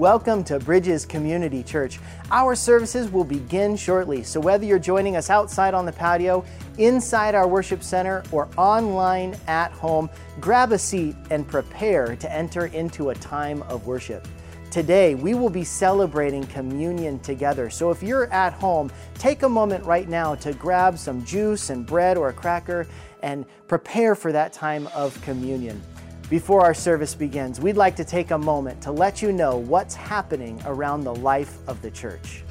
Welcome to Bridges Community Church. Our services will begin shortly, so whether you're joining us outside on the patio, inside our worship center, or online at home, grab a seat and prepare to enter into a time of worship. Today, we will be celebrating communion together. So if you're at home, take a moment right now to grab some juice and bread or a cracker and prepare for that time of communion. Before our service begins, we'd like to take a moment to let you know what's happening around the life of the church.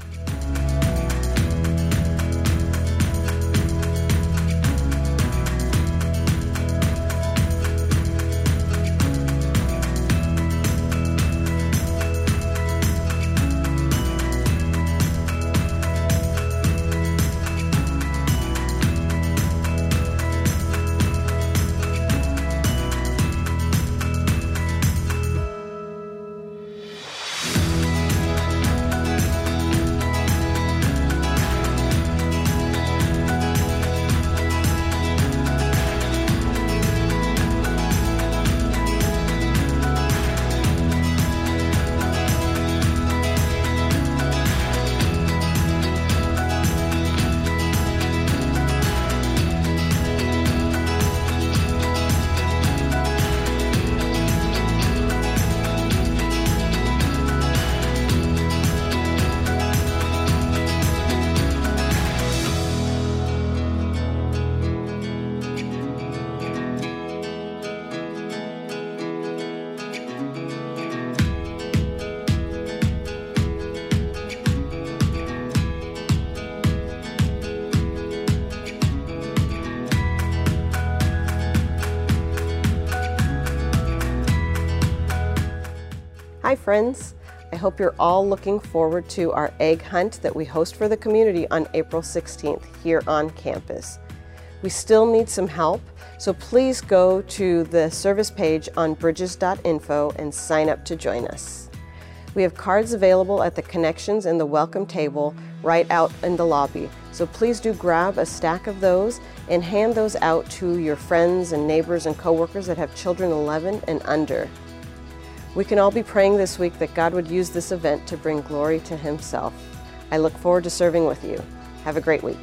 Friends. I hope you're all looking forward to our egg hunt that we host for the community on April 16th here on campus. We still need some help, so please go to the service page on bridges.info and sign up to join us. We have cards available at the connections and the welcome table right out in the lobby, so please do grab a stack of those and hand those out to your friends and neighbors and coworkers that have children 11 and under. We can all be praying this week that God would use this event to bring glory to Himself. I look forward to serving with you. Have a great week.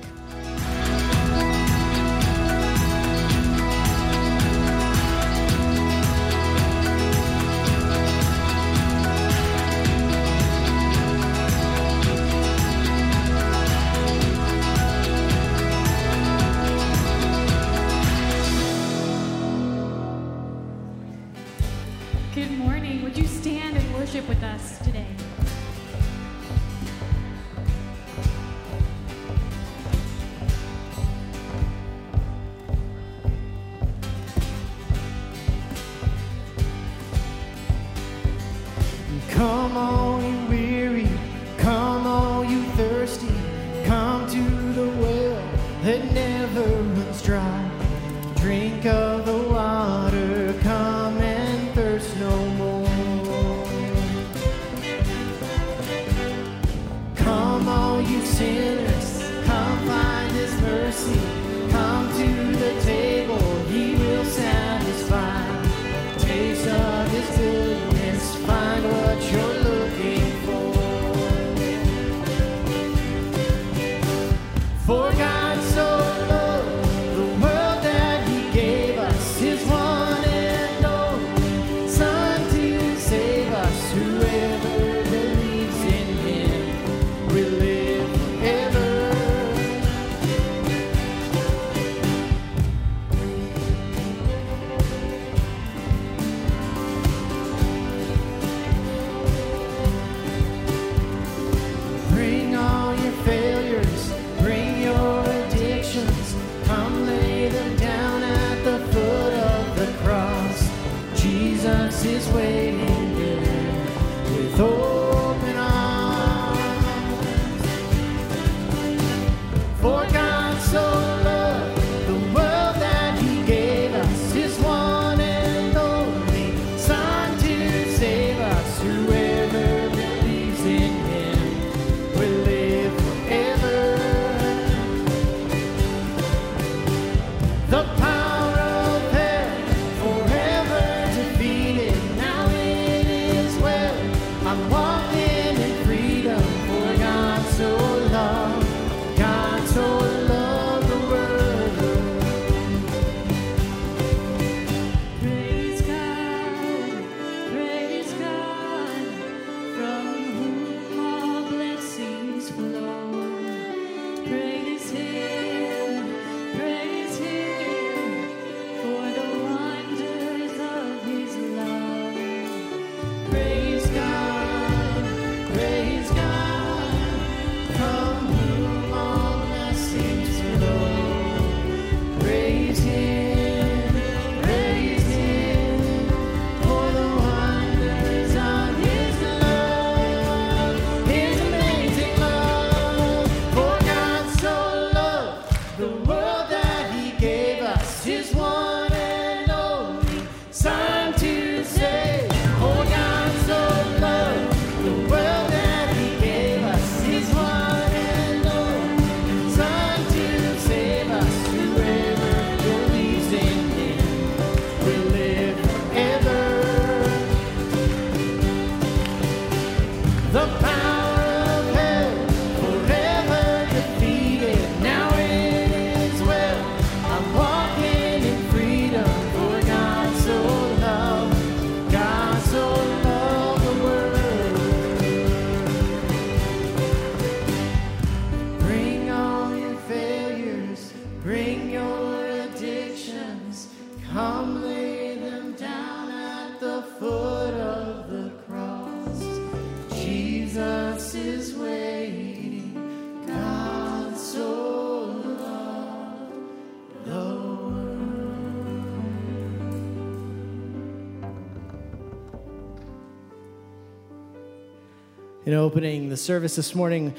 In opening the service this morning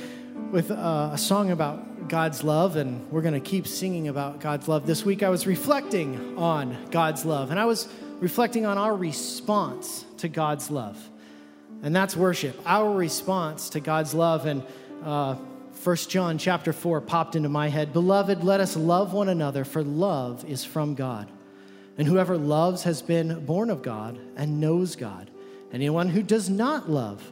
with uh, a song about God's love, and we're going to keep singing about God's love. This week I was reflecting on God's love, and I was reflecting on our response to God's love. And that's worship, our response to God's love. And uh, 1 John chapter 4 popped into my head Beloved, let us love one another, for love is from God. And whoever loves has been born of God and knows God. Anyone who does not love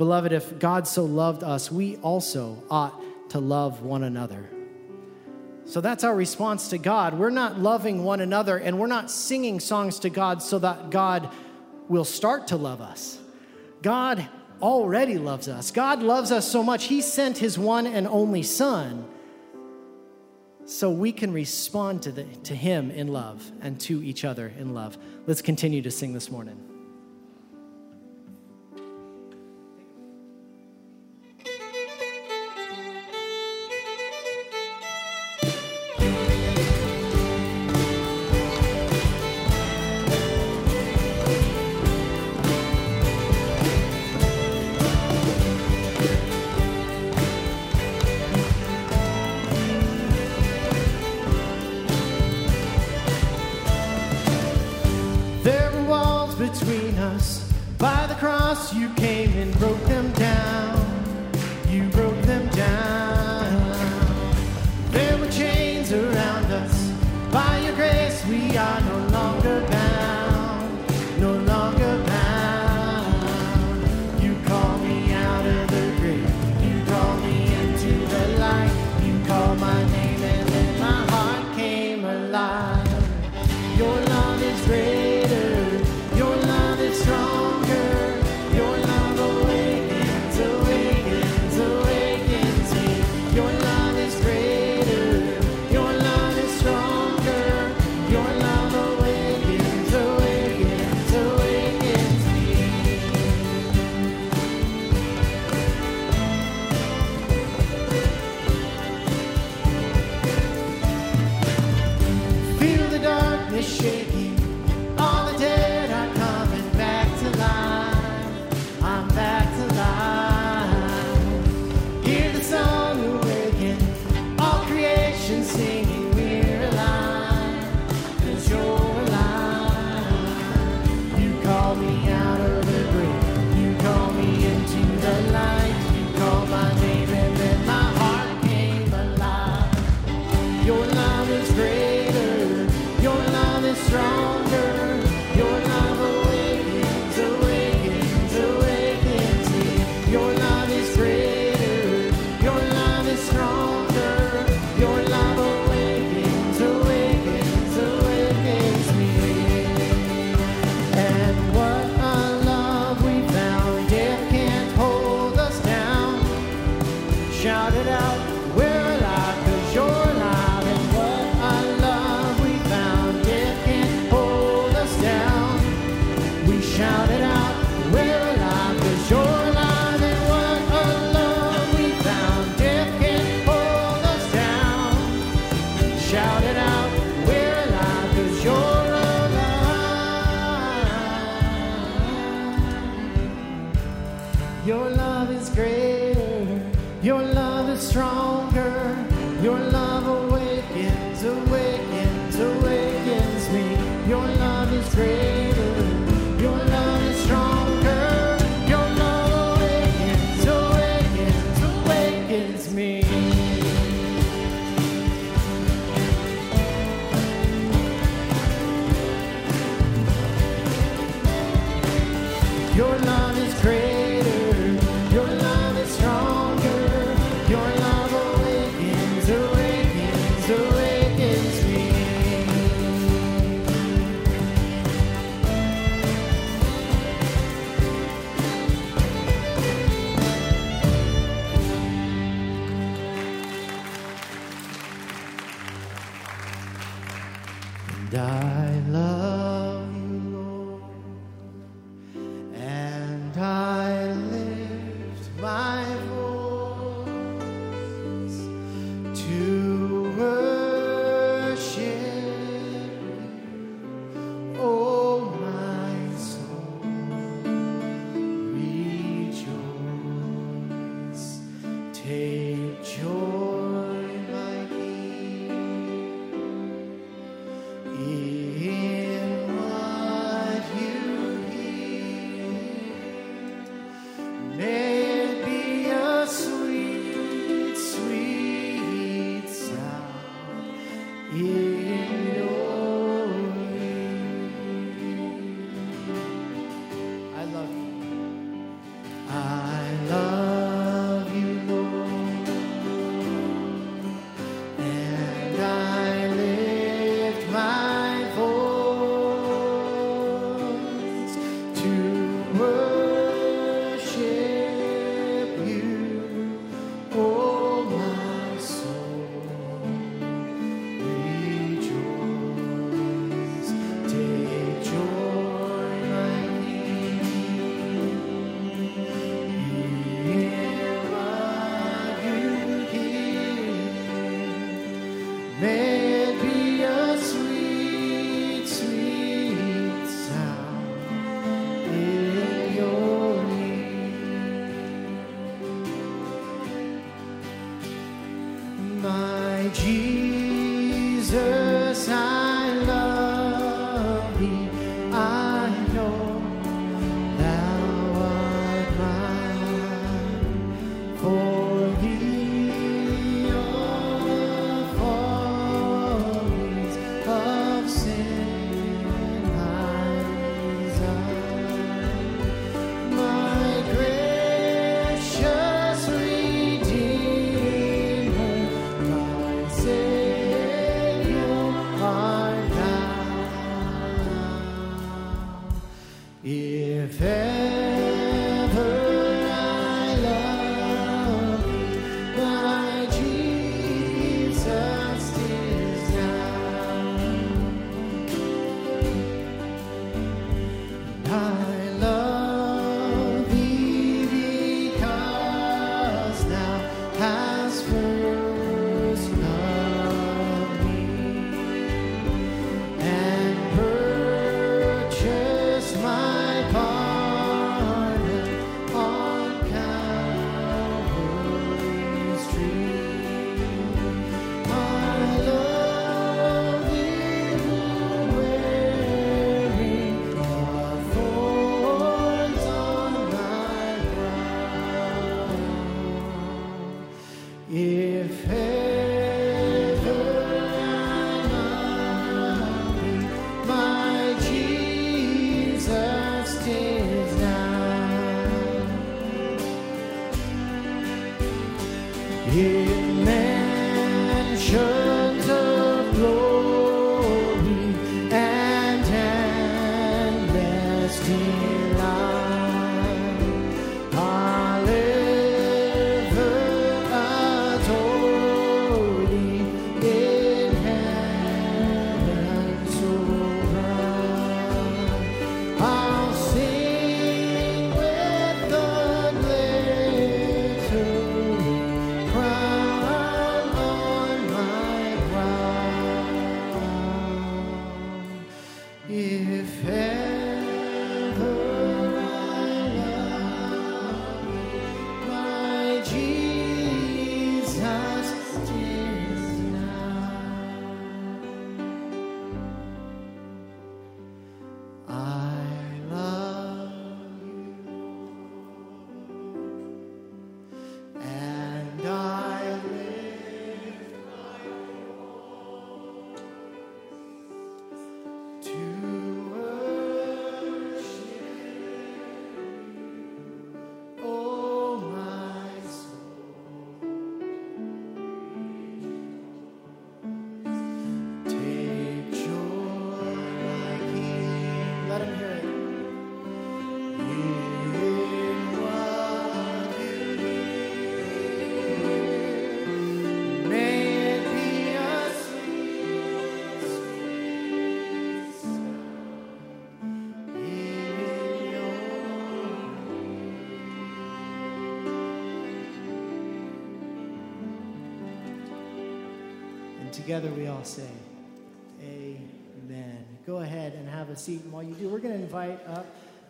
Beloved, if God so loved us, we also ought to love one another. So that's our response to God. We're not loving one another and we're not singing songs to God so that God will start to love us. God already loves us. God loves us so much, He sent His one and only Son so we can respond to, the, to Him in love and to each other in love. Let's continue to sing this morning. Us. By the cross, you your love dia. If together we all say, Amen. Go ahead and have a seat. And while you do, we're going to invite up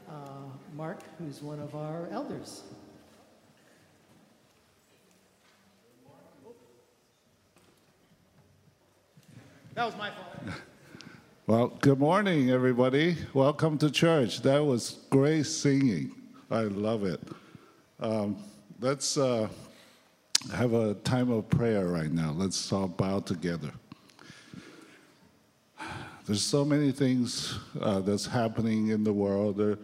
uh, Mark, who's one of our elders. That was my fault. Well, good morning, everybody. Welcome to church. That was great singing. I love it. Um, let's uh, have a time of prayer right now. Let's all bow together. There's so many things uh, that's happening in the world. There,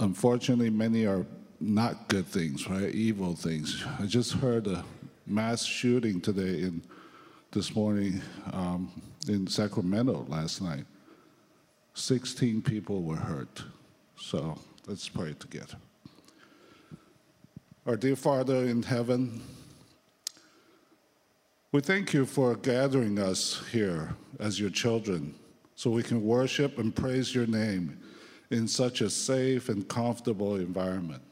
unfortunately, many are not good things, right? Evil things. I just heard a mass shooting today in this morning um, in Sacramento last night. 16 people were hurt. So let's pray together. Our dear Father in heaven, we thank you for gathering us here as your children so we can worship and praise your name in such a safe and comfortable environment.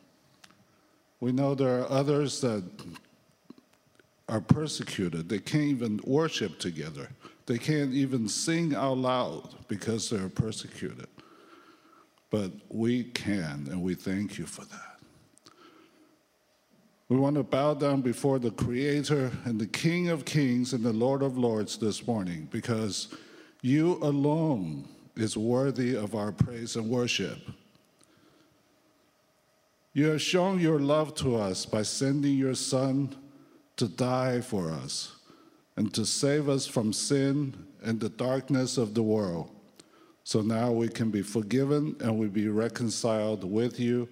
We know there are others that are persecuted. They can't even worship together. They can't even sing out loud because they're persecuted. But we can, and we thank you for that. We want to bow down before the Creator and the King of Kings and the Lord of Lords this morning because you alone is worthy of our praise and worship. You have shown your love to us by sending your Son to die for us and to save us from sin and the darkness of the world. So now we can be forgiven and we be reconciled with you,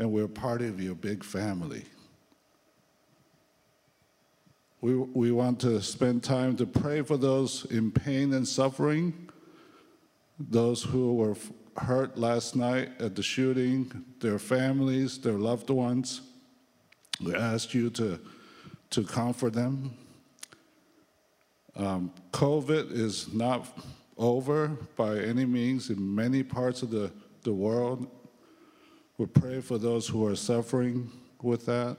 and we're part of your big family. We, we want to spend time to pray for those in pain and suffering, those who were hurt last night at the shooting, their families, their loved ones. We ask you to, to comfort them. Um, COVID is not over by any means in many parts of the, the world. We pray for those who are suffering with that.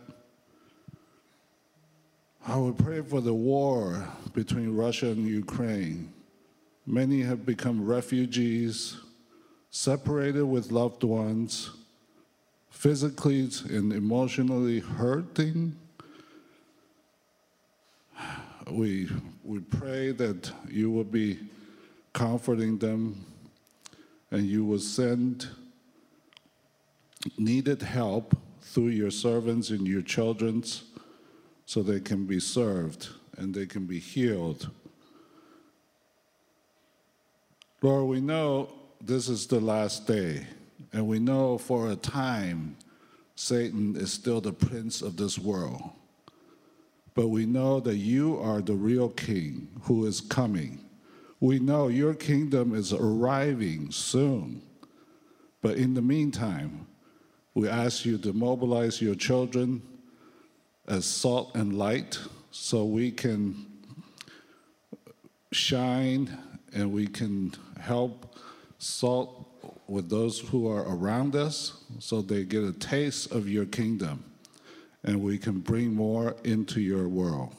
I would pray for the war between Russia and Ukraine. Many have become refugees, separated with loved ones, physically and emotionally hurting. We, we pray that you will be comforting them and you will send needed help through your servants and your children's so they can be served and they can be healed. Lord, we know this is the last day, and we know for a time Satan is still the prince of this world. But we know that you are the real king who is coming. We know your kingdom is arriving soon. But in the meantime, we ask you to mobilize your children as salt and light so we can shine and we can help salt with those who are around us so they get a taste of your kingdom and we can bring more into your world.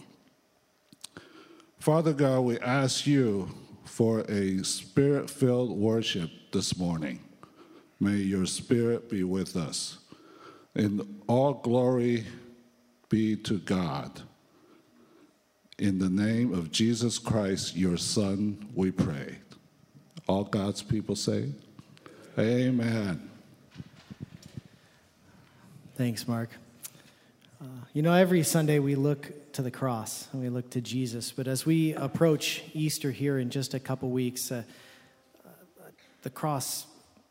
Father God, we ask you for a spirit filled worship this morning. May your spirit be with us. In all glory be to God. In the name of Jesus Christ, your Son, we pray. All God's people say, Amen. Thanks, Mark. Uh, you know, every Sunday we look to the cross and we look to Jesus, but as we approach Easter here in just a couple weeks, uh, uh, the cross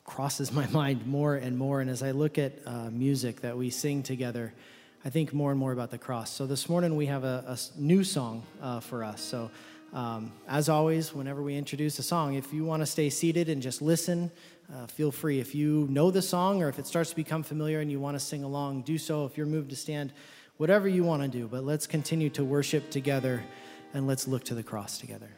crosses my mind more and more. And as I look at uh, music that we sing together, I think more and more about the cross. So this morning we have a, a new song uh, for us. So, um, as always, whenever we introduce a song, if you want to stay seated and just listen, uh, feel free. If you know the song or if it starts to become familiar and you want to sing along, do so. If you're moved to stand, whatever you want to do. But let's continue to worship together and let's look to the cross together.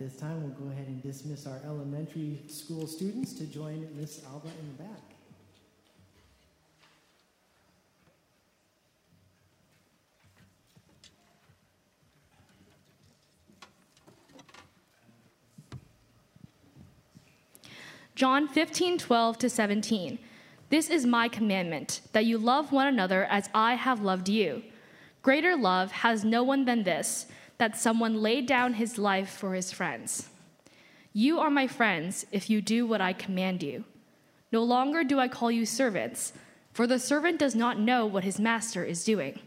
This time, we'll go ahead and dismiss our elementary school students to join Miss Alba in the back. John 15, 12 to 17. This is my commandment, that you love one another as I have loved you. Greater love has no one than this, that someone laid down his life for his friends. You are my friends if you do what I command you. No longer do I call you servants, for the servant does not know what his master is doing.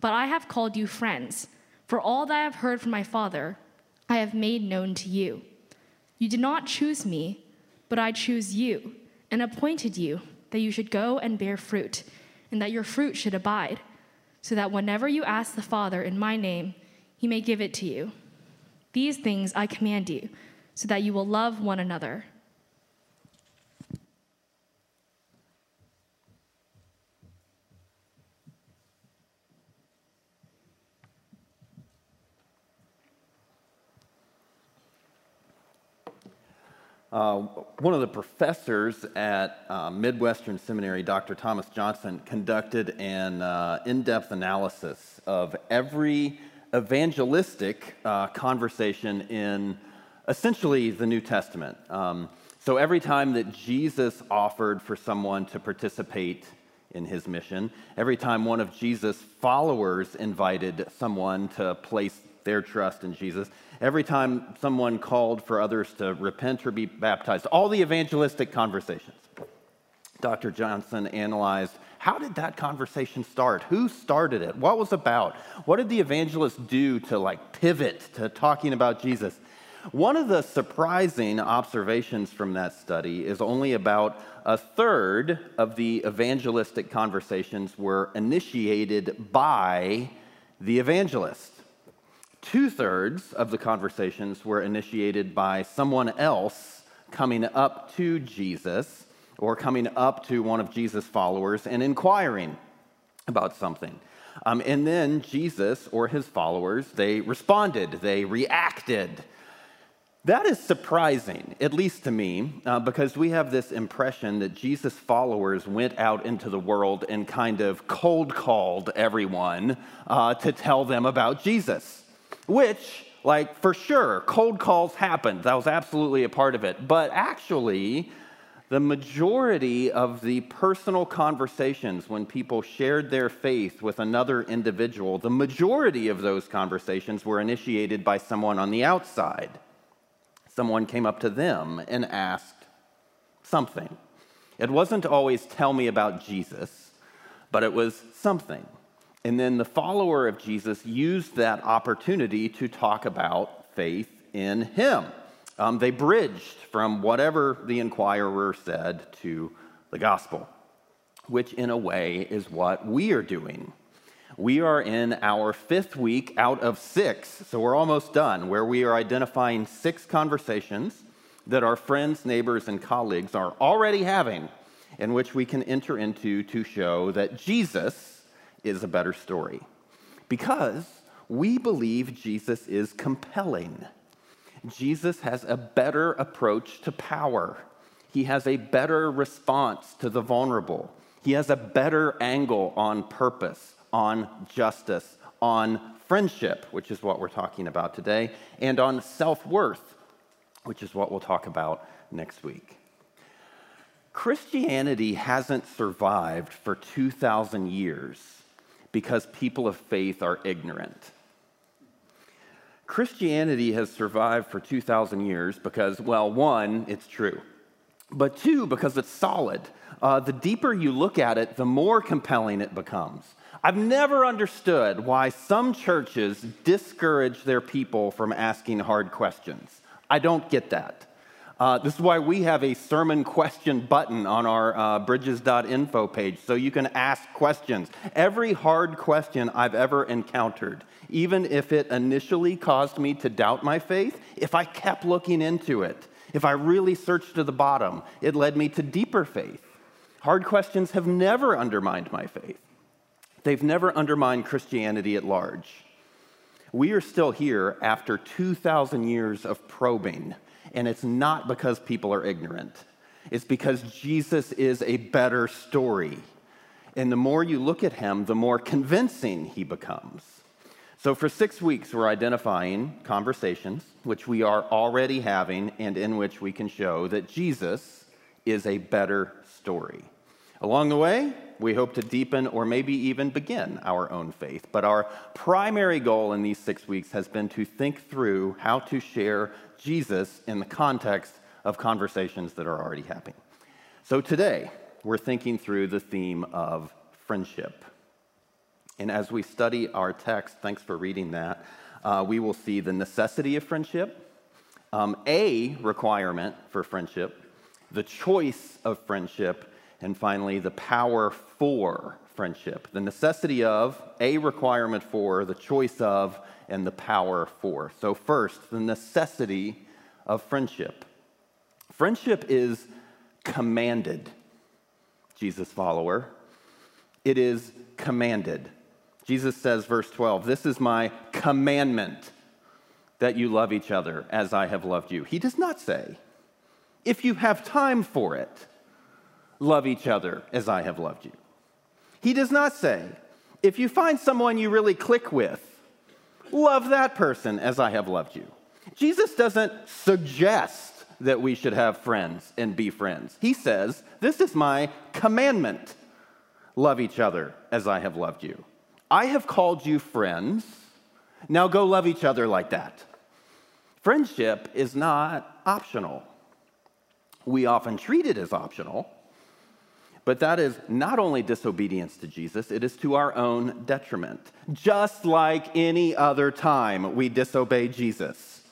But I have called you friends, for all that I have heard from my Father, I have made known to you. You did not choose me but I choose you and appointed you that you should go and bear fruit, and that your fruit should abide, so that whenever you ask the Father in my name, he may give it to you. These things I command you, so that you will love one another. Uh, one of the professors at uh, Midwestern Seminary, Dr. Thomas Johnson, conducted an uh, in depth analysis of every evangelistic uh, conversation in essentially the New Testament. Um, so every time that Jesus offered for someone to participate in his mission, every time one of Jesus' followers invited someone to place their trust in Jesus, every time someone called for others to repent or be baptized, all the evangelistic conversations. Dr. Johnson analyzed how did that conversation start? Who started it? What was about? What did the evangelist do to like pivot to talking about Jesus? One of the surprising observations from that study is only about a third of the evangelistic conversations were initiated by the evangelist. Two thirds of the conversations were initiated by someone else coming up to Jesus or coming up to one of Jesus' followers and inquiring about something. Um, and then Jesus or his followers, they responded, they reacted. That is surprising, at least to me, uh, because we have this impression that Jesus' followers went out into the world and kind of cold called everyone uh, to tell them about Jesus which, like, for sure, cold calls happened. That was absolutely a part of it. But actually, the majority of the personal conversations when people shared their faith with another individual, the majority of those conversations were initiated by someone on the outside. Someone came up to them and asked something. It wasn't always tell me about Jesus, but it was something. And then the follower of Jesus used that opportunity to talk about faith in him. Um, they bridged from whatever the inquirer said to the gospel, which in a way is what we are doing. We are in our fifth week out of six, so we're almost done, where we are identifying six conversations that our friends, neighbors, and colleagues are already having, in which we can enter into to show that Jesus is a better story because we believe Jesus is compelling. Jesus has a better approach to power. He has a better response to the vulnerable. He has a better angle on purpose, on justice, on friendship, which is what we're talking about today, and on self worth, which is what we'll talk about next week. Christianity hasn't survived for 2,000 years because people of faith are ignorant. Christianity has survived for 2,000 years because, well, one, it's true, but two, because it's solid. Uh, the deeper you look at it, the more compelling it becomes. I've never understood why some churches discourage their people from asking hard questions. I don't get that. Uh, this is why we have a sermon question button on our uh, bridges.info page so you can ask questions. Every hard question I've ever encountered, even if it initially caused me to doubt my faith, if I kept looking into it, if I really searched to the bottom, it led me to deeper faith. Hard questions have never undermined my faith, they've never undermined Christianity at large. We are still here after 2,000 years of probing, and it's not because people are ignorant. It's because Jesus is a better story. And the more you look at him, the more convincing he becomes. So, for six weeks, we're identifying conversations, which we are already having, and in which we can show that Jesus is a better story. Along the way, we hope to deepen or maybe even begin our own faith. But our primary goal in these six weeks has been to think through how to share Jesus in the context of conversations that are already happening. So today, we're thinking through the theme of friendship. And as we study our text, thanks for reading that, uh, we will see the necessity of friendship, um, a requirement for friendship, the choice of friendship, and finally, the power for friendship. The necessity of, a requirement for, the choice of, and the power for. So, first, the necessity of friendship. Friendship is commanded, Jesus follower. It is commanded. Jesus says, verse 12, This is my commandment that you love each other as I have loved you. He does not say, If you have time for it, love each other as I have loved you. He does not say, If you find someone you really click with, love that person as I have loved you. Jesus doesn't suggest that we should have friends and be friends. He says, This is my commandment love each other as I have loved you. I have called you friends. Now go love each other like that. Friendship is not optional. We often treat it as optional, but that is not only disobedience to Jesus, it is to our own detriment. Just like any other time we disobey Jesus.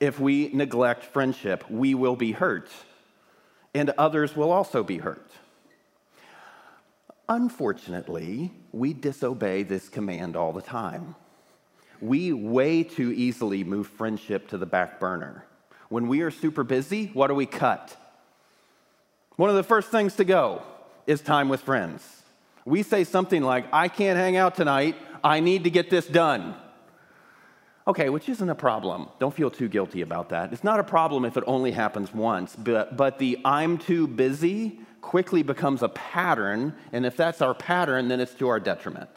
If we neglect friendship, we will be hurt, and others will also be hurt. Unfortunately, we disobey this command all the time. We way too easily move friendship to the back burner. When we are super busy, what do we cut? One of the first things to go is time with friends. We say something like, I can't hang out tonight, I need to get this done. Okay, which isn't a problem. Don't feel too guilty about that. It's not a problem if it only happens once, but, but the I'm too busy quickly becomes a pattern, and if that's our pattern, then it's to our detriment.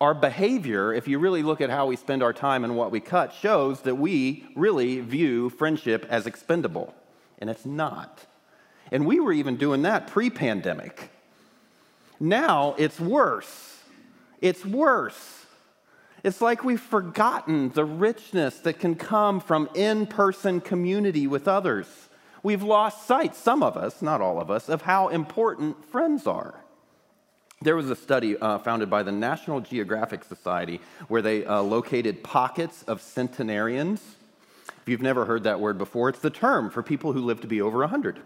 Our behavior, if you really look at how we spend our time and what we cut, shows that we really view friendship as expendable, and it's not. And we were even doing that pre pandemic. Now it's worse. It's worse. It's like we've forgotten the richness that can come from in person community with others. We've lost sight, some of us, not all of us, of how important friends are. There was a study uh, founded by the National Geographic Society where they uh, located pockets of centenarians. If you've never heard that word before, it's the term for people who live to be over 100.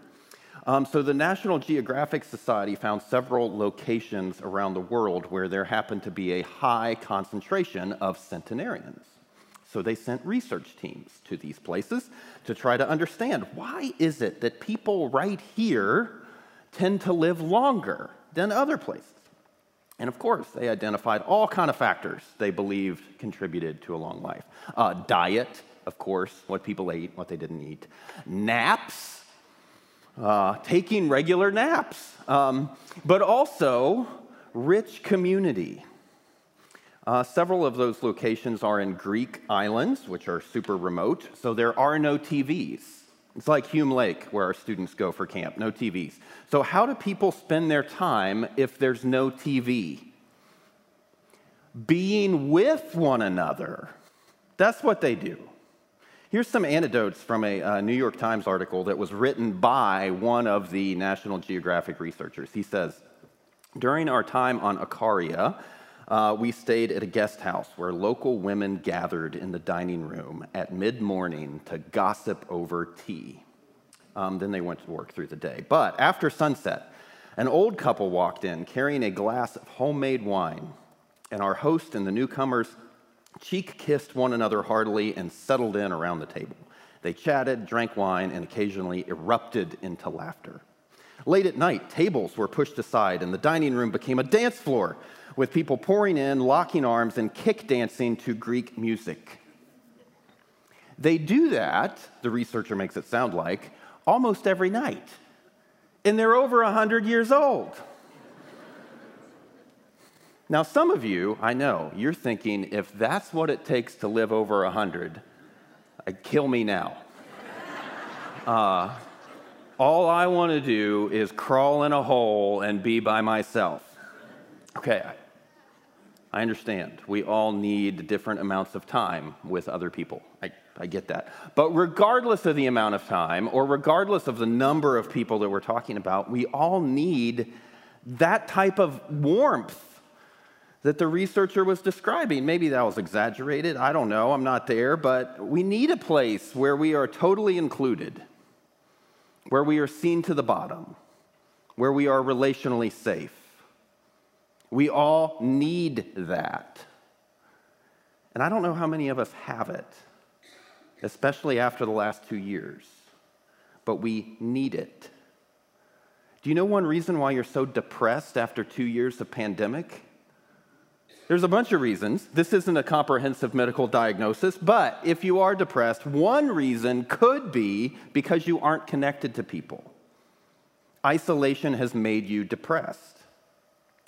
Um, so, the National Geographic Society found several locations around the world where there happened to be a high concentration of centenarians. So, they sent research teams to these places to try to understand why is it that people right here tend to live longer than other places. And of course, they identified all kind of factors they believed contributed to a long life. Uh, diet, of course, what people ate, what they didn't eat. Naps, uh, taking regular naps, um, but also rich community. Uh, several of those locations are in Greek islands, which are super remote, so there are no TVs. It's like Hume Lake, where our students go for camp, no TVs. So, how do people spend their time if there's no TV? Being with one another. That's what they do. Here's some anecdotes from a uh, New York Times article that was written by one of the National Geographic researchers. He says, During our time on Ikaria, uh, we stayed at a guest house where local women gathered in the dining room at mid morning to gossip over tea. Um, then they went to work through the day. But after sunset, an old couple walked in carrying a glass of homemade wine, and our host and the newcomers cheek kissed one another heartily and settled in around the table. They chatted, drank wine, and occasionally erupted into laughter. Late at night, tables were pushed aside, and the dining room became a dance floor with people pouring in, locking arms, and kick dancing to Greek music. They do that, the researcher makes it sound like, almost every night. And they're over 100 years old. Now, some of you, I know, you're thinking if that's what it takes to live over 100, uh, kill me now. Uh, all I want to do is crawl in a hole and be by myself. Okay, I understand. We all need different amounts of time with other people. I, I get that. But regardless of the amount of time, or regardless of the number of people that we're talking about, we all need that type of warmth that the researcher was describing. Maybe that was exaggerated. I don't know. I'm not there. But we need a place where we are totally included, where we are seen to the bottom, where we are relationally safe. We all need that. And I don't know how many of us have it, especially after the last two years, but we need it. Do you know one reason why you're so depressed after two years of pandemic? There's a bunch of reasons. This isn't a comprehensive medical diagnosis, but if you are depressed, one reason could be because you aren't connected to people. Isolation has made you depressed.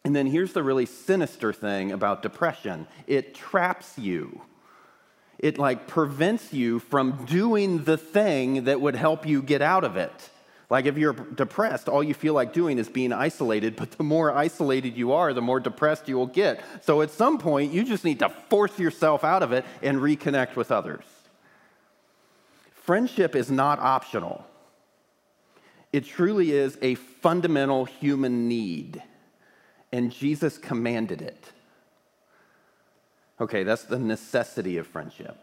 And then here's the really sinister thing about depression it traps you. It like prevents you from doing the thing that would help you get out of it. Like if you're depressed, all you feel like doing is being isolated, but the more isolated you are, the more depressed you will get. So at some point, you just need to force yourself out of it and reconnect with others. Friendship is not optional, it truly is a fundamental human need, and Jesus commanded it. Okay, that's the necessity of friendship.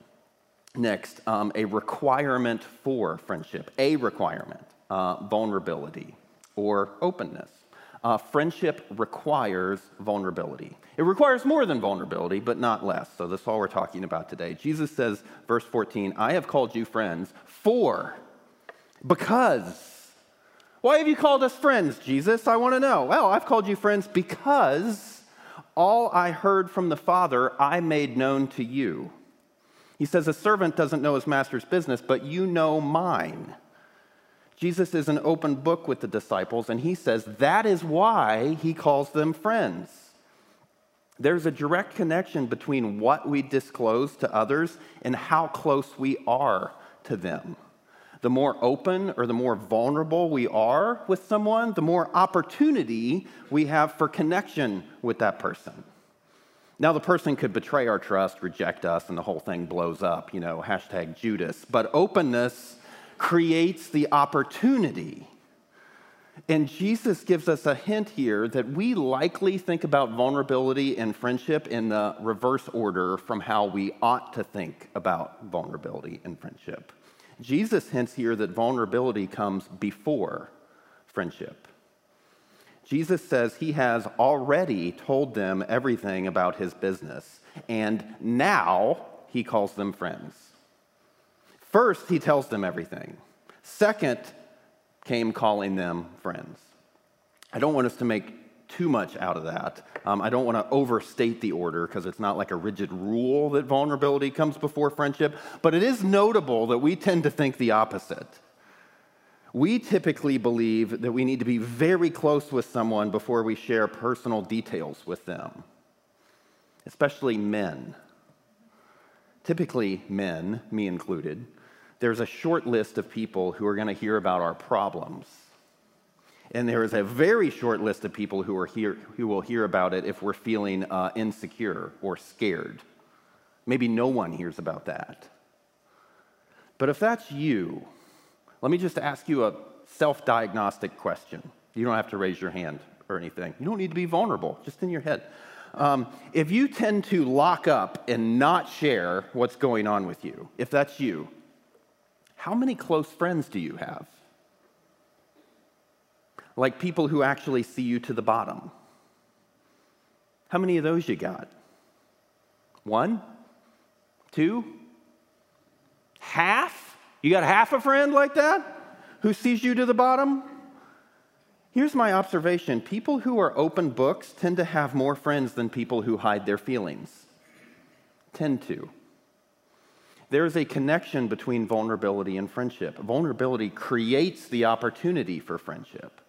Next, um, a requirement for friendship, a requirement uh, vulnerability or openness. Uh, friendship requires vulnerability. It requires more than vulnerability, but not less. So, that's all we're talking about today. Jesus says, verse 14, I have called you friends for, because. Why have you called us friends, Jesus? I want to know. Well, I've called you friends because all I heard from the Father I made known to you. He says, A servant doesn't know his master's business, but you know mine. Jesus is an open book with the disciples, and he says that is why he calls them friends. There's a direct connection between what we disclose to others and how close we are to them. The more open or the more vulnerable we are with someone, the more opportunity we have for connection with that person. Now, the person could betray our trust, reject us, and the whole thing blows up, you know, hashtag Judas. But openness creates the opportunity. And Jesus gives us a hint here that we likely think about vulnerability and friendship in the reverse order from how we ought to think about vulnerability and friendship. Jesus hints here that vulnerability comes before friendship. Jesus says he has already told them everything about his business, and now he calls them friends. First, he tells them everything. Second, came calling them friends. I don't want us to make too much out of that. Um, I don't want to overstate the order because it's not like a rigid rule that vulnerability comes before friendship, but it is notable that we tend to think the opposite. We typically believe that we need to be very close with someone before we share personal details with them, especially men. Typically, men, me included, there's a short list of people who are going to hear about our problems. And there is a very short list of people who, are who will hear about it if we're feeling uh, insecure or scared. Maybe no one hears about that. But if that's you, let me just ask you a self diagnostic question. You don't have to raise your hand or anything. You don't need to be vulnerable, just in your head. Um, if you tend to lock up and not share what's going on with you, if that's you, how many close friends do you have? Like people who actually see you to the bottom. How many of those you got? One? Two? Half? You got half a friend like that who sees you to the bottom? Here's my observation people who are open books tend to have more friends than people who hide their feelings. Tend to. There is a connection between vulnerability and friendship. Vulnerability creates the opportunity for friendship.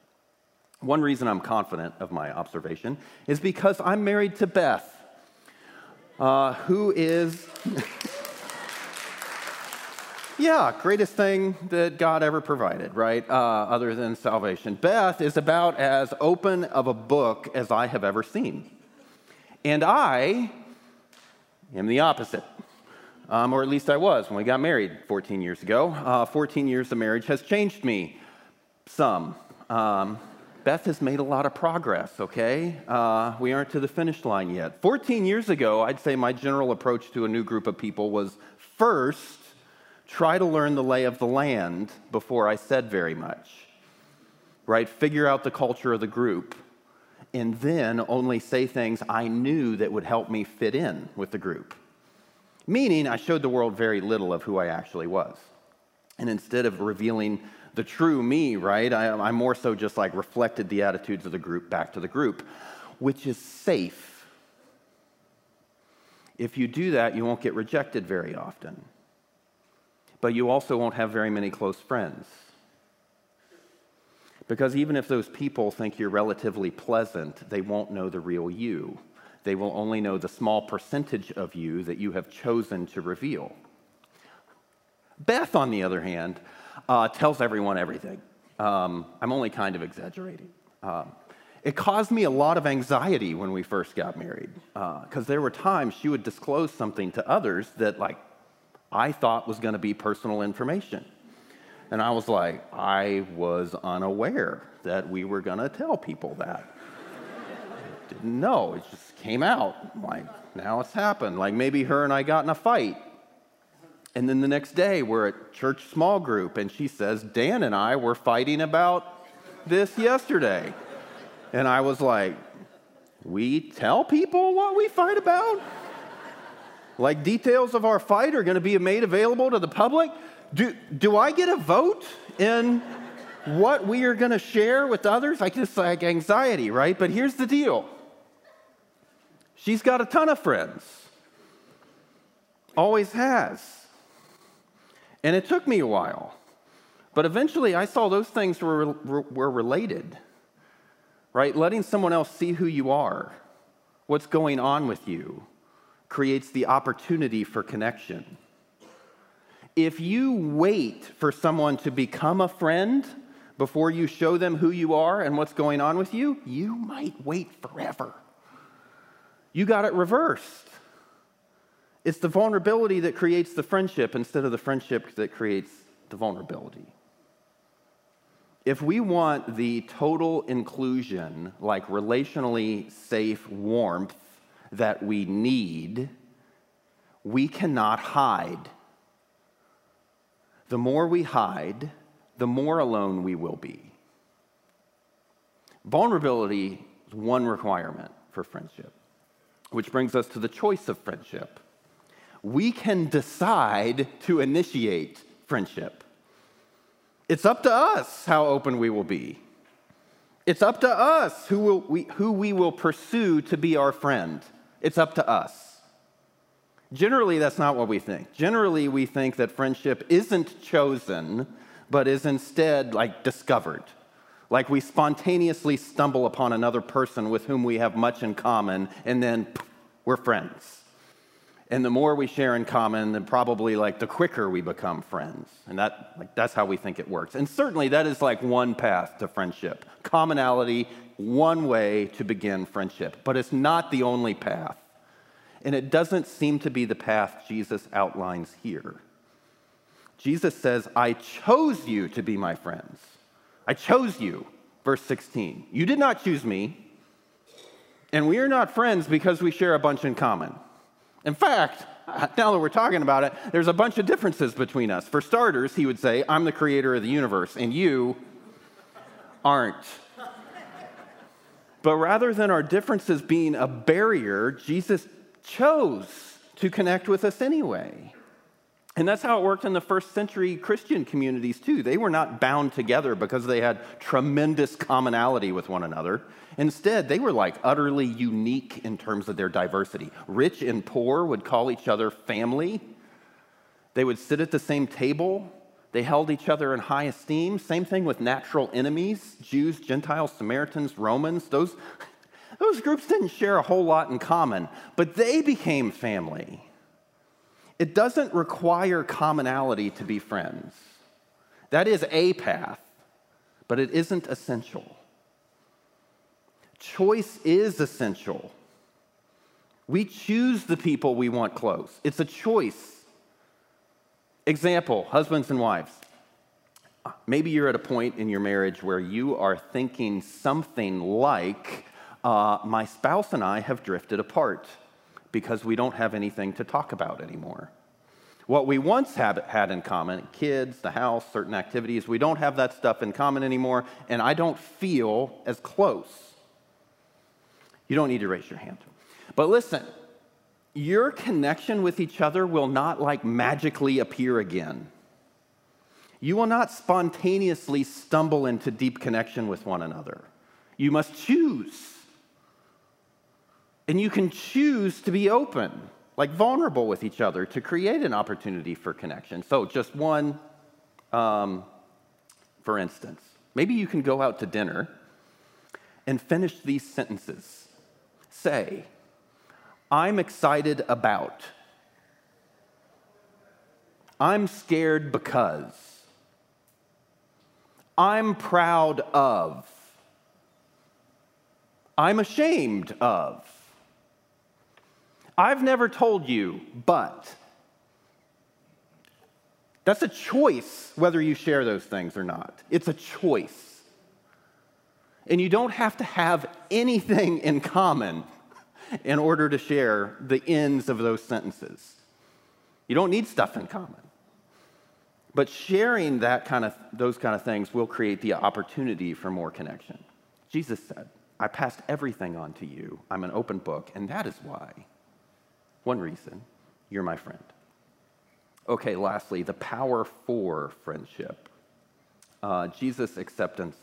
One reason I'm confident of my observation is because I'm married to Beth, uh, who is. Yeah, greatest thing that God ever provided, right? Uh, other than salvation. Beth is about as open of a book as I have ever seen. And I am the opposite. Um, or at least I was when we got married 14 years ago. Uh, 14 years of marriage has changed me some. Um, Beth has made a lot of progress, okay? Uh, we aren't to the finish line yet. 14 years ago, I'd say my general approach to a new group of people was first, try to learn the lay of the land before I said very much, right? Figure out the culture of the group, and then only say things I knew that would help me fit in with the group. Meaning, I showed the world very little of who I actually was. And instead of revealing the true me, right, I, I more so just like reflected the attitudes of the group back to the group, which is safe. If you do that, you won't get rejected very often but you also won't have very many close friends. Because even if those people think you're relatively pleasant, they won't know the real you. They will only know the small percentage of you that you have chosen to reveal. Beth, on the other hand, uh, tells everyone everything. Um, I'm only kind of exaggerating. Um, it caused me a lot of anxiety when we first got married, because uh, there were times she would disclose something to others that, like, I thought was going to be personal information. And I was like, I was unaware that we were going to tell people that. Didn't know. It just came out. Like, now it's happened. Like, maybe her and I got in a fight. And then the next day, we're at church small group, and she says, Dan and I were fighting about this yesterday. And I was like, We tell people what we fight about? like details of our fight are going to be made available to the public. Do, do I get a vote in what we are going to share with others? Like just like anxiety, right? But here's the deal. She's got a ton of friends. Always has. And it took me a while. But eventually I saw those things were, were related, right? Letting someone else see who you are, what's going on with you creates the opportunity for connection. If you wait for someone to become a friend before you show them who you are and what's going on with you, you might wait forever. You got it reversed. It's the vulnerability that creates the friendship instead of the friendship that creates the vulnerability. If we want the total inclusion, like relationally safe warmth that we need, we cannot hide. The more we hide, the more alone we will be. Vulnerability is one requirement for friendship, which brings us to the choice of friendship. We can decide to initiate friendship. It's up to us how open we will be. It's up to us who, will we, who we will pursue to be our friend. It's up to us. Generally, that's not what we think. Generally, we think that friendship isn't chosen, but is instead like discovered. Like we spontaneously stumble upon another person with whom we have much in common, and then we're friends. And the more we share in common, then probably like the quicker we become friends. And that, like, that's how we think it works. And certainly that is like one path to friendship. Commonality, one way to begin friendship. But it's not the only path. And it doesn't seem to be the path Jesus outlines here. Jesus says, I chose you to be my friends. I chose you. Verse 16. You did not choose me. And we are not friends because we share a bunch in common. In fact, now that we're talking about it, there's a bunch of differences between us. For starters, he would say, I'm the creator of the universe, and you aren't. But rather than our differences being a barrier, Jesus chose to connect with us anyway. And that's how it worked in the first century Christian communities, too. They were not bound together because they had tremendous commonality with one another. Instead, they were like utterly unique in terms of their diversity. Rich and poor would call each other family, they would sit at the same table. They held each other in high esteem. Same thing with natural enemies Jews, Gentiles, Samaritans, Romans. Those, those groups didn't share a whole lot in common, but they became family. It doesn't require commonality to be friends. That is a path, but it isn't essential. Choice is essential. We choose the people we want close, it's a choice. Example husbands and wives. Maybe you're at a point in your marriage where you are thinking something like, uh, My spouse and I have drifted apart because we don't have anything to talk about anymore. What we once had, had in common, kids, the house, certain activities, we don't have that stuff in common anymore, and I don't feel as close. You don't need to raise your hand. But listen, your connection with each other will not like magically appear again. You will not spontaneously stumble into deep connection with one another. You must choose. And you can choose to be open, like vulnerable with each other, to create an opportunity for connection. So, just one, um, for instance, maybe you can go out to dinner and finish these sentences. Say, I'm excited about. I'm scared because. I'm proud of. I'm ashamed of. I've never told you, but. That's a choice whether you share those things or not. It's a choice. And you don't have to have anything in common in order to share the ends of those sentences. You don't need stuff in common. But sharing that kind of, those kind of things will create the opportunity for more connection. Jesus said, I passed everything on to you. I'm an open book, and that is why. One reason, you're my friend. Okay, lastly, the power for friendship. Uh, Jesus' acceptance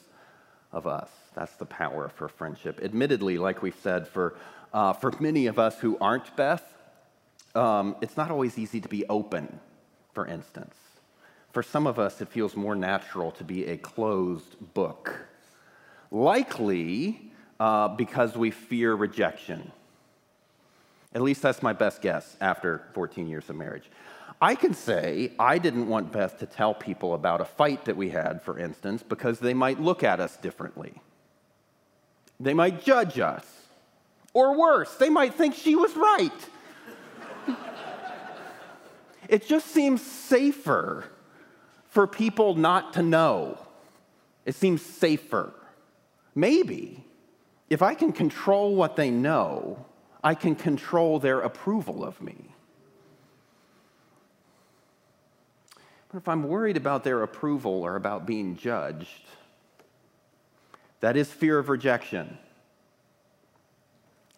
of us. That's the power for friendship. Admittedly, like we've said, for, uh, for many of us who aren't Beth, um, it's not always easy to be open, for instance. For some of us, it feels more natural to be a closed book. Likely uh, because we fear rejection. At least that's my best guess after 14 years of marriage. I can say I didn't want Beth to tell people about a fight that we had, for instance, because they might look at us differently. They might judge us. Or worse, they might think she was right. it just seems safer for people not to know. It seems safer. Maybe if I can control what they know, I can control their approval of me. But if I'm worried about their approval or about being judged, that is fear of rejection.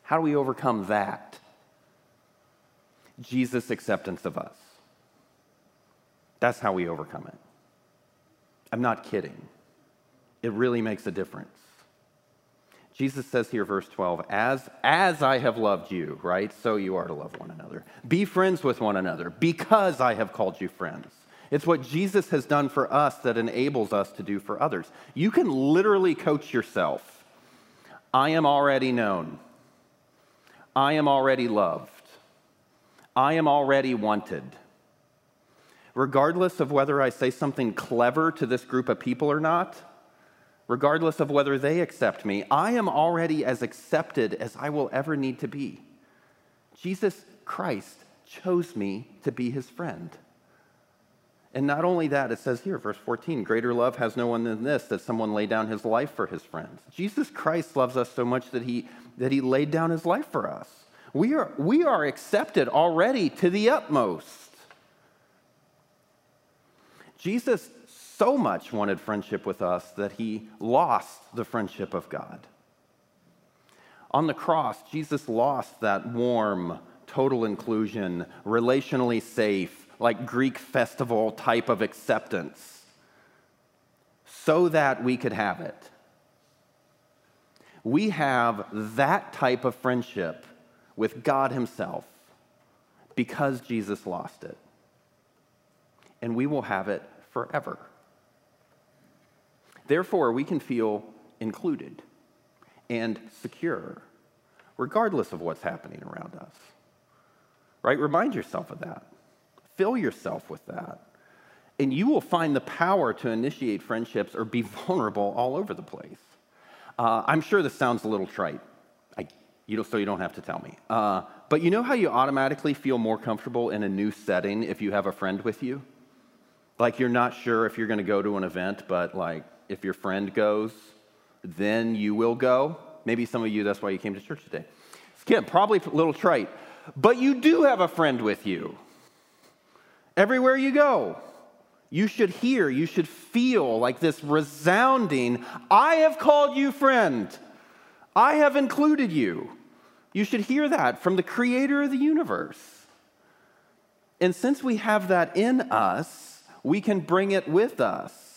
How do we overcome that? Jesus' acceptance of us. That's how we overcome it. I'm not kidding. It really makes a difference. Jesus says here, verse 12, as, as I have loved you, right? So you are to love one another. Be friends with one another because I have called you friends. It's what Jesus has done for us that enables us to do for others. You can literally coach yourself. I am already known. I am already loved. I am already wanted. Regardless of whether I say something clever to this group of people or not, regardless of whether they accept me, I am already as accepted as I will ever need to be. Jesus Christ chose me to be his friend. And not only that, it says here, verse 14, greater love has no one than this, that someone lay down his life for his friends. Jesus Christ loves us so much that he, that he laid down his life for us. We are, we are accepted already to the utmost. Jesus so much wanted friendship with us that he lost the friendship of God. On the cross, Jesus lost that warm, total inclusion, relationally safe, like Greek festival type of acceptance so that we could have it. We have that type of friendship with God Himself because Jesus lost it. And we will have it forever. Therefore, we can feel included and secure, regardless of what's happening around us. Right? Remind yourself of that. Fill yourself with that. And you will find the power to initiate friendships or be vulnerable all over the place. Uh, I'm sure this sounds a little trite, I, you so you don't have to tell me. Uh, but you know how you automatically feel more comfortable in a new setting if you have a friend with you? Like you're not sure if you're going to go to an event, but like if your friend goes, then you will go. Maybe some of you, that's why you came to church today. Skip, probably a little trite, but you do have a friend with you. Everywhere you go, you should hear, you should feel like this resounding, I have called you friend. I have included you. You should hear that from the creator of the universe. And since we have that in us, we can bring it with us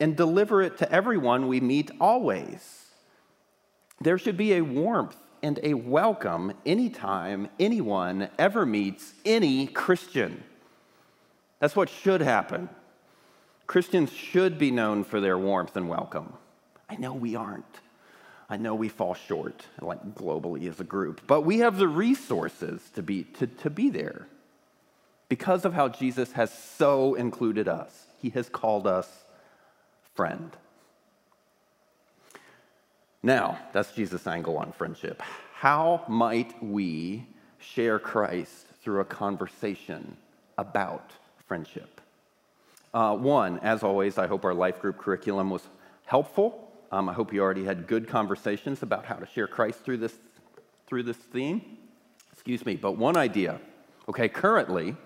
and deliver it to everyone we meet always. There should be a warmth and a welcome anytime anyone ever meets any Christian. That's what should happen. Christians should be known for their warmth and welcome. I know we aren't. I know we fall short, like globally as a group, but we have the resources to be, to, to be there because of how Jesus has so included us. He has called us friend. Now, that's Jesus' angle on friendship. How might we share Christ through a conversation about friendship? Uh, one, as always, I hope our life group curriculum was helpful. Um, I hope you already had good conversations about how to share Christ through this, through this theme. Excuse me, but one idea. Okay, currently,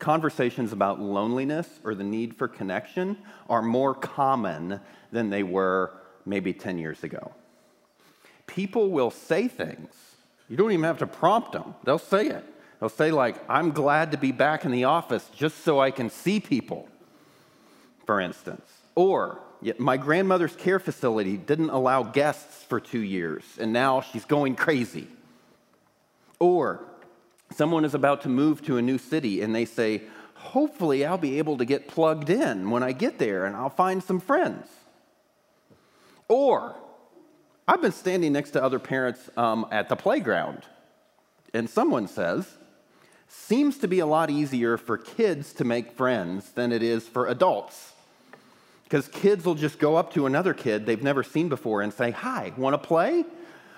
conversations about loneliness or the need for connection are more common than they were maybe 10 years ago. People will say things, you don't even have to prompt them, they'll say it. They'll say, like, I'm glad to be back in the office just so I can see people, for instance. Or, my grandmother's care facility didn't allow guests for two years, and now she's going crazy. Or, someone is about to move to a new city, and they say, Hopefully, I'll be able to get plugged in when I get there, and I'll find some friends. Or, I've been standing next to other parents um, at the playground, and someone says, seems to be a lot easier for kids to make friends than it is for adults. Because kids will just go up to another kid they've never seen before and say, Hi, want to play?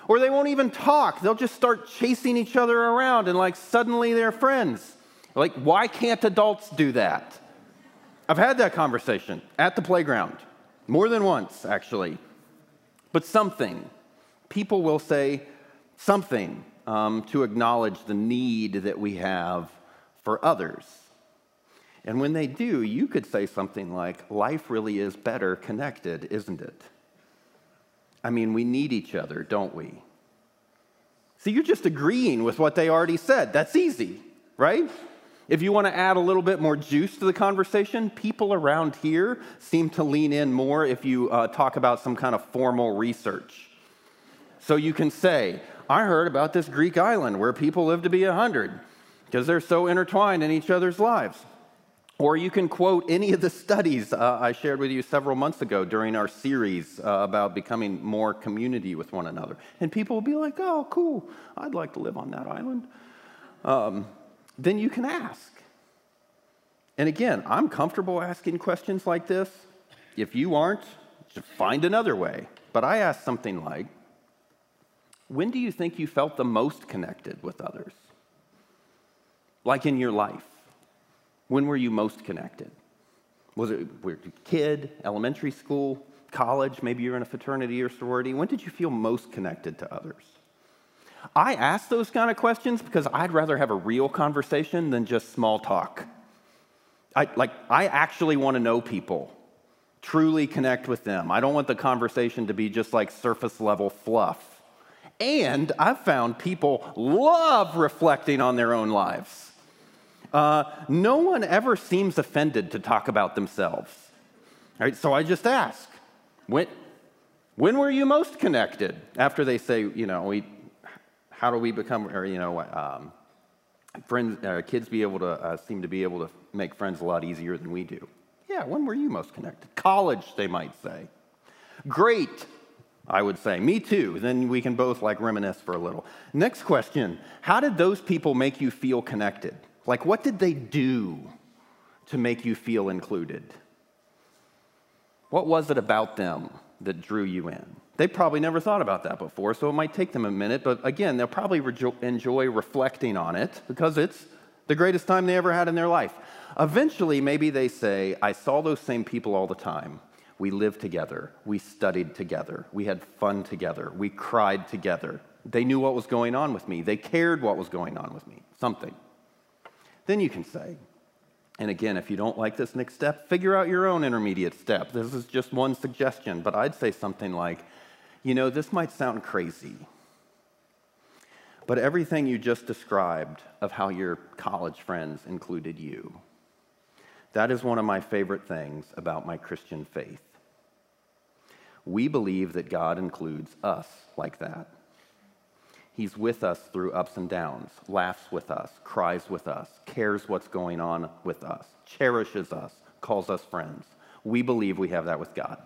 Or they won't even talk. They'll just start chasing each other around and, like, suddenly they're friends. Like, why can't adults do that? I've had that conversation at the playground more than once, actually. But something, people will say something um, to acknowledge the need that we have for others. And when they do, you could say something like, Life really is better connected, isn't it? I mean, we need each other, don't we? So you're just agreeing with what they already said. That's easy, right? If you want to add a little bit more juice to the conversation, people around here seem to lean in more if you uh, talk about some kind of formal research. So you can say, I heard about this Greek island where people live to be 100 because they're so intertwined in each other's lives. Or you can quote any of the studies uh, I shared with you several months ago during our series uh, about becoming more community with one another. And people will be like, oh, cool, I'd like to live on that island. Um, then you can ask. And again, I'm comfortable asking questions like this. If you aren't, find another way. But I ask something like, when do you think you felt the most connected with others? Like in your life. When were you most connected? Was it a kid, elementary school, college? Maybe you're in a fraternity or sorority. When did you feel most connected to others? I ask those kind of questions because I'd rather have a real conversation than just small talk. I, like, I actually want to know people, truly connect with them. I don't want the conversation to be just like surface level fluff. And I've found people love reflecting on their own lives. Uh, no one ever seems offended to talk about themselves. All right, so I just ask, when, when were you most connected? After they say, you know, we, how do we become, or, you know, um, friends, uh, kids be able to, uh, seem to be able to make friends a lot easier than we do. Yeah, when were you most connected? College, they might say. Great, I would say. Me too. Then we can both like reminisce for a little. Next question How did those people make you feel connected? Like, what did they do to make you feel included? What was it about them that drew you in? They probably never thought about that before, so it might take them a minute, but again, they'll probably rejo- enjoy reflecting on it because it's the greatest time they ever had in their life. Eventually, maybe they say, I saw those same people all the time. We lived together. We studied together. We had fun together. We cried together. They knew what was going on with me. They cared what was going on with me. Something. Then you can say, and again, if you don't like this next step, figure out your own intermediate step. This is just one suggestion, but I'd say something like, you know, this might sound crazy, but everything you just described of how your college friends included you, that is one of my favorite things about my Christian faith. We believe that God includes us like that. He's with us through ups and downs, laughs with us, cries with us, cares what's going on with us, cherishes us, calls us friends. We believe we have that with God.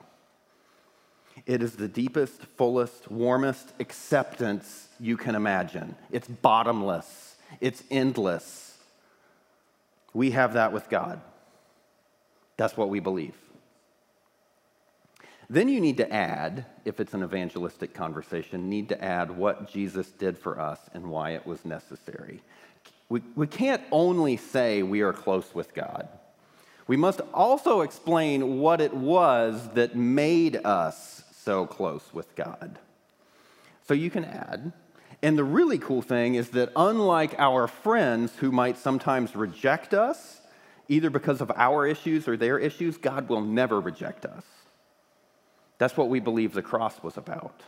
It is the deepest, fullest, warmest acceptance you can imagine. It's bottomless, it's endless. We have that with God. That's what we believe. Then you need to add, if it's an evangelistic conversation, need to add what Jesus did for us and why it was necessary. We, we can't only say we are close with God. We must also explain what it was that made us so close with God. So you can add. And the really cool thing is that unlike our friends who might sometimes reject us, either because of our issues or their issues, God will never reject us. That's what we believe the cross was about.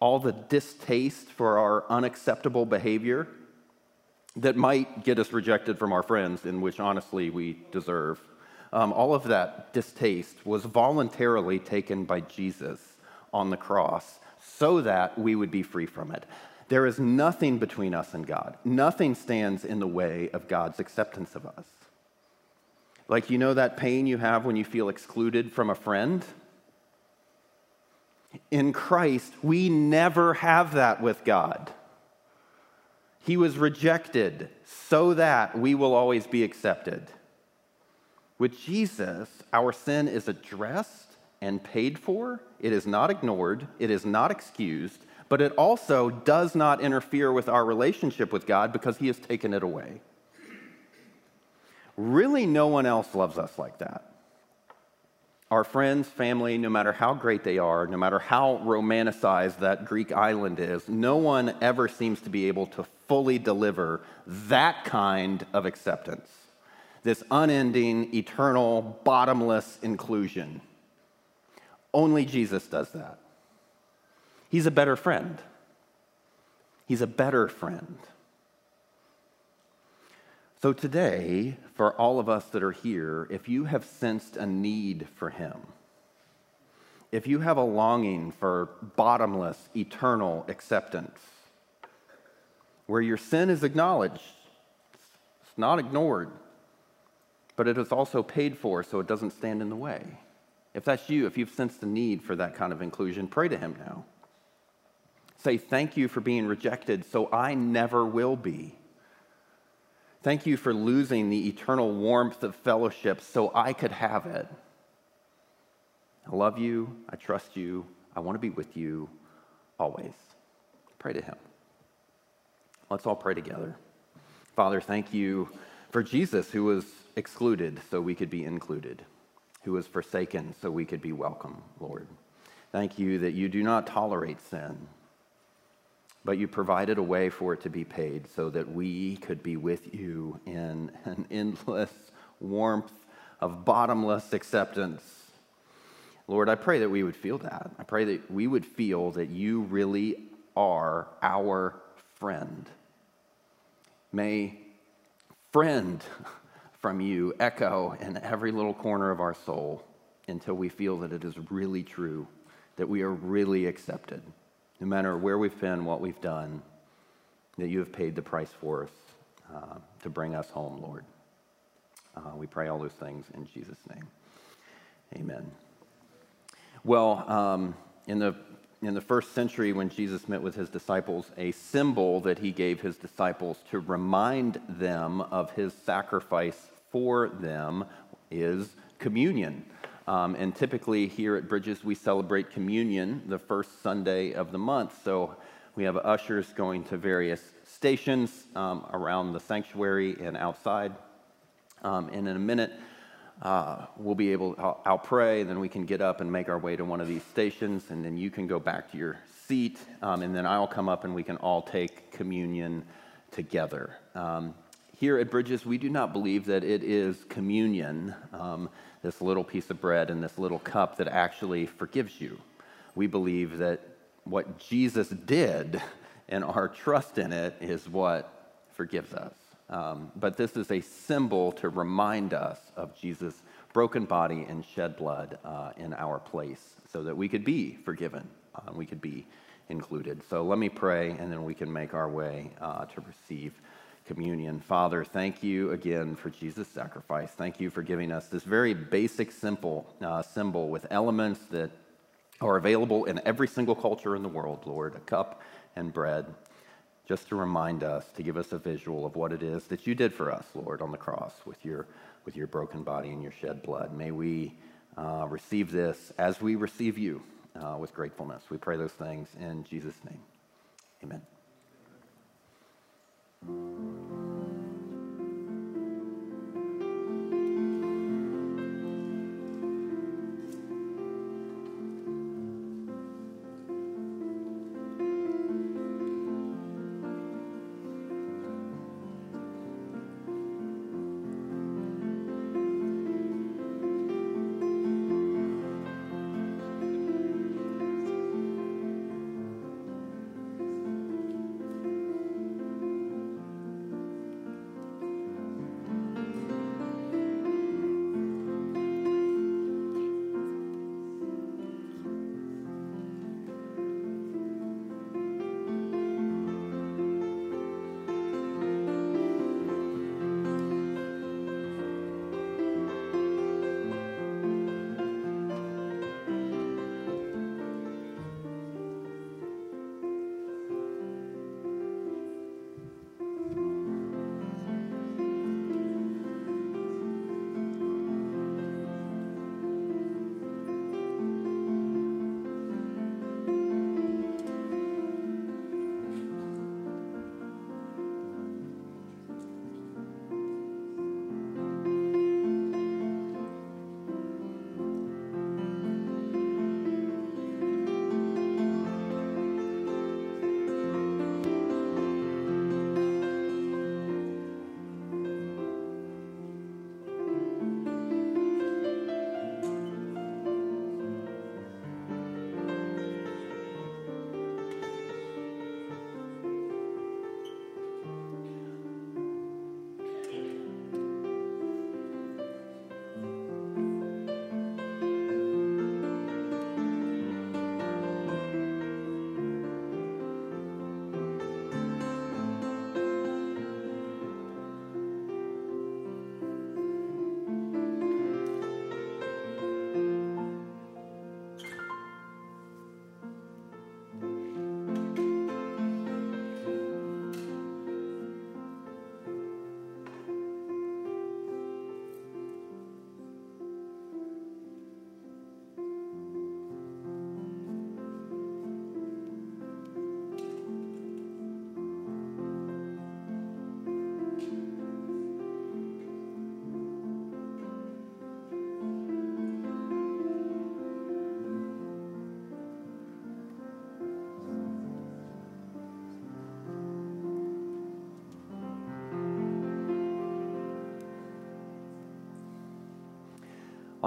All the distaste for our unacceptable behavior that might get us rejected from our friends, in which honestly we deserve. Um, all of that distaste was voluntarily taken by Jesus on the cross so that we would be free from it. There is nothing between us and God. Nothing stands in the way of God's acceptance of us. Like, you know that pain you have when you feel excluded from a friend? In Christ, we never have that with God. He was rejected so that we will always be accepted. With Jesus, our sin is addressed and paid for. It is not ignored, it is not excused, but it also does not interfere with our relationship with God because He has taken it away. Really, no one else loves us like that. Our friends, family, no matter how great they are, no matter how romanticized that Greek island is, no one ever seems to be able to fully deliver that kind of acceptance. This unending, eternal, bottomless inclusion. Only Jesus does that. He's a better friend. He's a better friend. So, today, for all of us that are here, if you have sensed a need for Him, if you have a longing for bottomless, eternal acceptance, where your sin is acknowledged, it's not ignored, but it is also paid for so it doesn't stand in the way. If that's you, if you've sensed a need for that kind of inclusion, pray to Him now. Say, Thank you for being rejected so I never will be. Thank you for losing the eternal warmth of fellowship so I could have it. I love you. I trust you. I want to be with you always. Pray to Him. Let's all pray together. Father, thank you for Jesus, who was excluded so we could be included, who was forsaken so we could be welcome, Lord. Thank you that you do not tolerate sin but you provided a way for it to be paid so that we could be with you in an endless warmth of bottomless acceptance. Lord, I pray that we would feel that. I pray that we would feel that you really are our friend. May friend from you echo in every little corner of our soul until we feel that it is really true, that we are really accepted, no matter where we've been, what we've done, that you have paid the price for us uh, to bring us home, Lord. Uh, we pray all those things in Jesus' name. Amen. Well, um, in the in the first century, when Jesus met with his disciples, a symbol that he gave his disciples to remind them of his sacrifice for them is communion. Um, and typically here at Bridges, we celebrate communion the first Sunday of the month. So we have ushers going to various stations um, around the sanctuary and outside. Um, and in a minute, uh, we'll be able, I'll, I'll, pray, and then we can get up and make our way to one of these stations, and then you can go back to your seat, um, and then I'll come up and we can all take communion together. Here at Bridges, we do not believe that it is communion, um, this little piece of bread and this little cup, that actually forgives you. We believe that what Jesus did and our trust in it is what forgives us. Um, but this is a symbol to remind us of Jesus' broken body and shed blood uh, in our place so that we could be forgiven, uh, we could be included. So let me pray, and then we can make our way uh, to receive communion. Father, thank you again for Jesus' sacrifice. Thank you for giving us this very basic, simple uh, symbol with elements that are available in every single culture in the world, Lord a cup and bread just to remind us, to give us a visual of what it is that you did for us, Lord, on the cross with your, with your broken body and your shed blood. May we uh, receive this as we receive you uh, with gratefulness. We pray those things in Jesus' name. Amen. Thank you.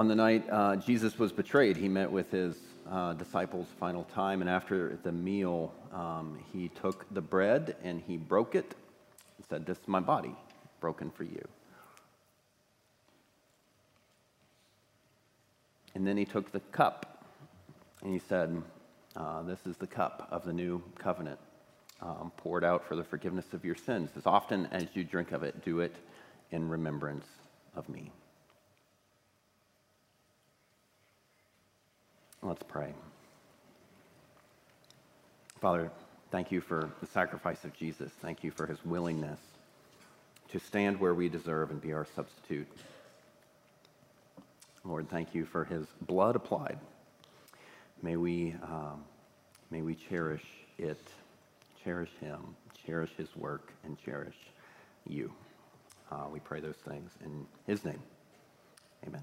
On the night uh, Jesus was betrayed, he met with his uh, disciples final time, and after the meal, um, he took the bread and he broke it and said, This is my body. broken for you. And then he took the cup and he said, uh, This is the cup of the new covenant, um, poured out for the forgiveness of your sins. As often as you drink of it, do it in remembrance of me. Let's pray. Father, thank you for the sacrifice of Jesus. Thank you for his willingness to stand where we deserve and be our substitute. Lord, thank you for his blood applied. May we, um, may we cherish it, cherish him, cherish his work, and cherish you. Uh, we pray those things in his name. Amen.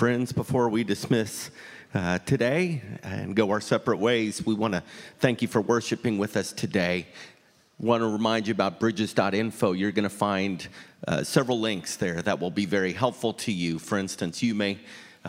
Friends, before we dismiss uh, today and go our separate ways, we want to thank you for worshiping with us today. Want to remind you about bridges.info. You're going to find uh, several links there that will be very helpful to you. For instance, you may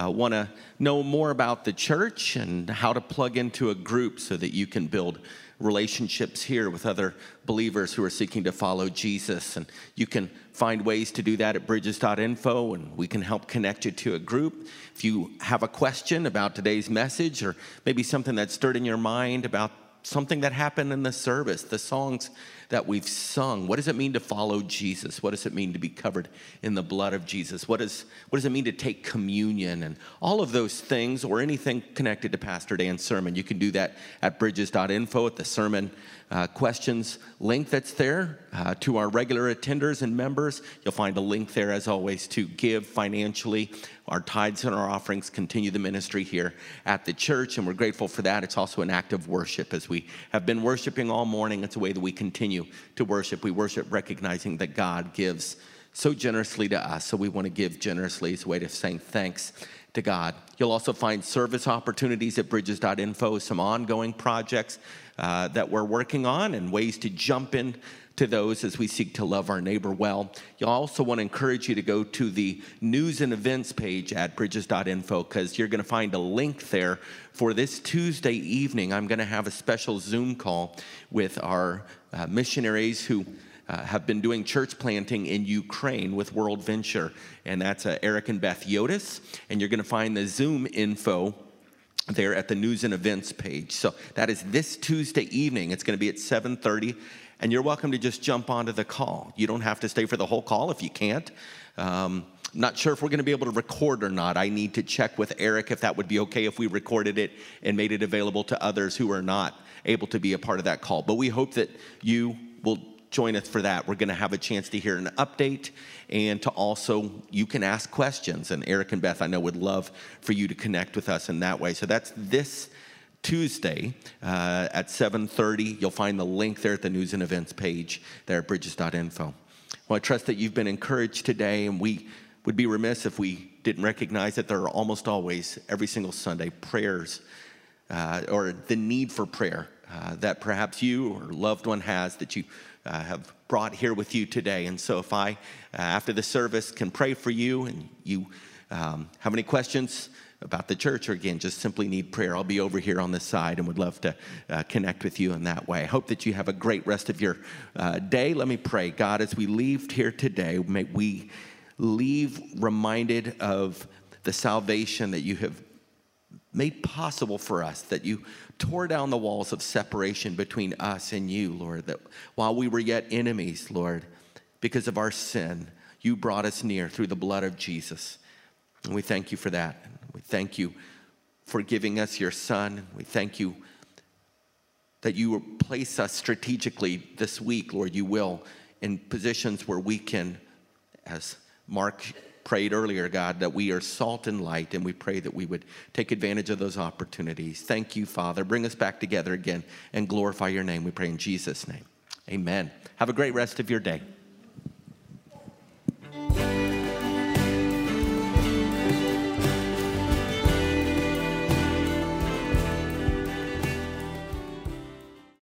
uh, want to know more about the church and how to plug into a group so that you can build relationships here with other believers who are seeking to follow Jesus. And you can find ways to do that at bridges.info, and we can help connect you to a group. If you have a question about today's message, or maybe something that stirred in your mind about something that happened in the service, the songs that we've sung. What does it mean to follow Jesus? What does it mean to be covered in the blood of Jesus? What, is, what does it mean to take communion? And all of those things, or anything connected to Pastor Dan's sermon, you can do that at bridges.info at the sermon uh, questions link that's there uh, to our regular attenders and members. You'll find a link there, as always, to give financially. Our tithes and our offerings continue the ministry here at the church, and we're grateful for that. It's also an act of worship as we have been worshiping all morning. It's a way that we continue to worship. We worship recognizing that God gives so generously to us, so we want to give generously as a way of saying thanks to God. You'll also find service opportunities at bridges.info, some ongoing projects uh, that we're working on, and ways to jump in to those as we seek to love our neighbor well. You'll also want to encourage you to go to the news and events page at bridges.info because you're going to find a link there for this Tuesday evening. I'm going to have a special Zoom call with our uh, missionaries who uh, have been doing church planting in Ukraine with World Venture, and that's uh, Eric and Beth Yotis. And you're going to find the Zoom info there at the news and events page. So that is this Tuesday evening. It's going to be at 7:30, and you're welcome to just jump onto the call. You don't have to stay for the whole call if you can't. Um, not sure if we're going to be able to record or not. I need to check with Eric if that would be okay if we recorded it and made it available to others who are not able to be a part of that call. But we hope that you will join us for that. We're going to have a chance to hear an update and to also you can ask questions. And Eric and Beth, I know, would love for you to connect with us in that way. So that's this Tuesday uh, at 7:30. You'll find the link there at the news and events page there at bridges.info. Well, I trust that you've been encouraged today, and we would be remiss if we didn't recognize that there are almost always every single Sunday prayers uh, or the need for prayer uh, that perhaps you or loved one has that you uh, have brought here with you today. And so, if I, uh, after the service, can pray for you and you um, have any questions about the church, or again, just simply need prayer, I'll be over here on this side and would love to uh, connect with you in that way. I hope that you have a great rest of your uh, day. Let me pray. God, as we leave here today, may we leave reminded of the salvation that you have made possible for us, that you tore down the walls of separation between us and you, Lord, that while we were yet enemies, Lord, because of our sin, you brought us near through the blood of Jesus. And we thank you for that. We thank you for giving us your son. We thank you that you will place us strategically this week, Lord, you will, in positions where we can, as Mark prayed earlier, God, that we are salt and light, and we pray that we would take advantage of those opportunities. Thank you, Father. Bring us back together again and glorify your name. We pray in Jesus' name. Amen. Have a great rest of your day.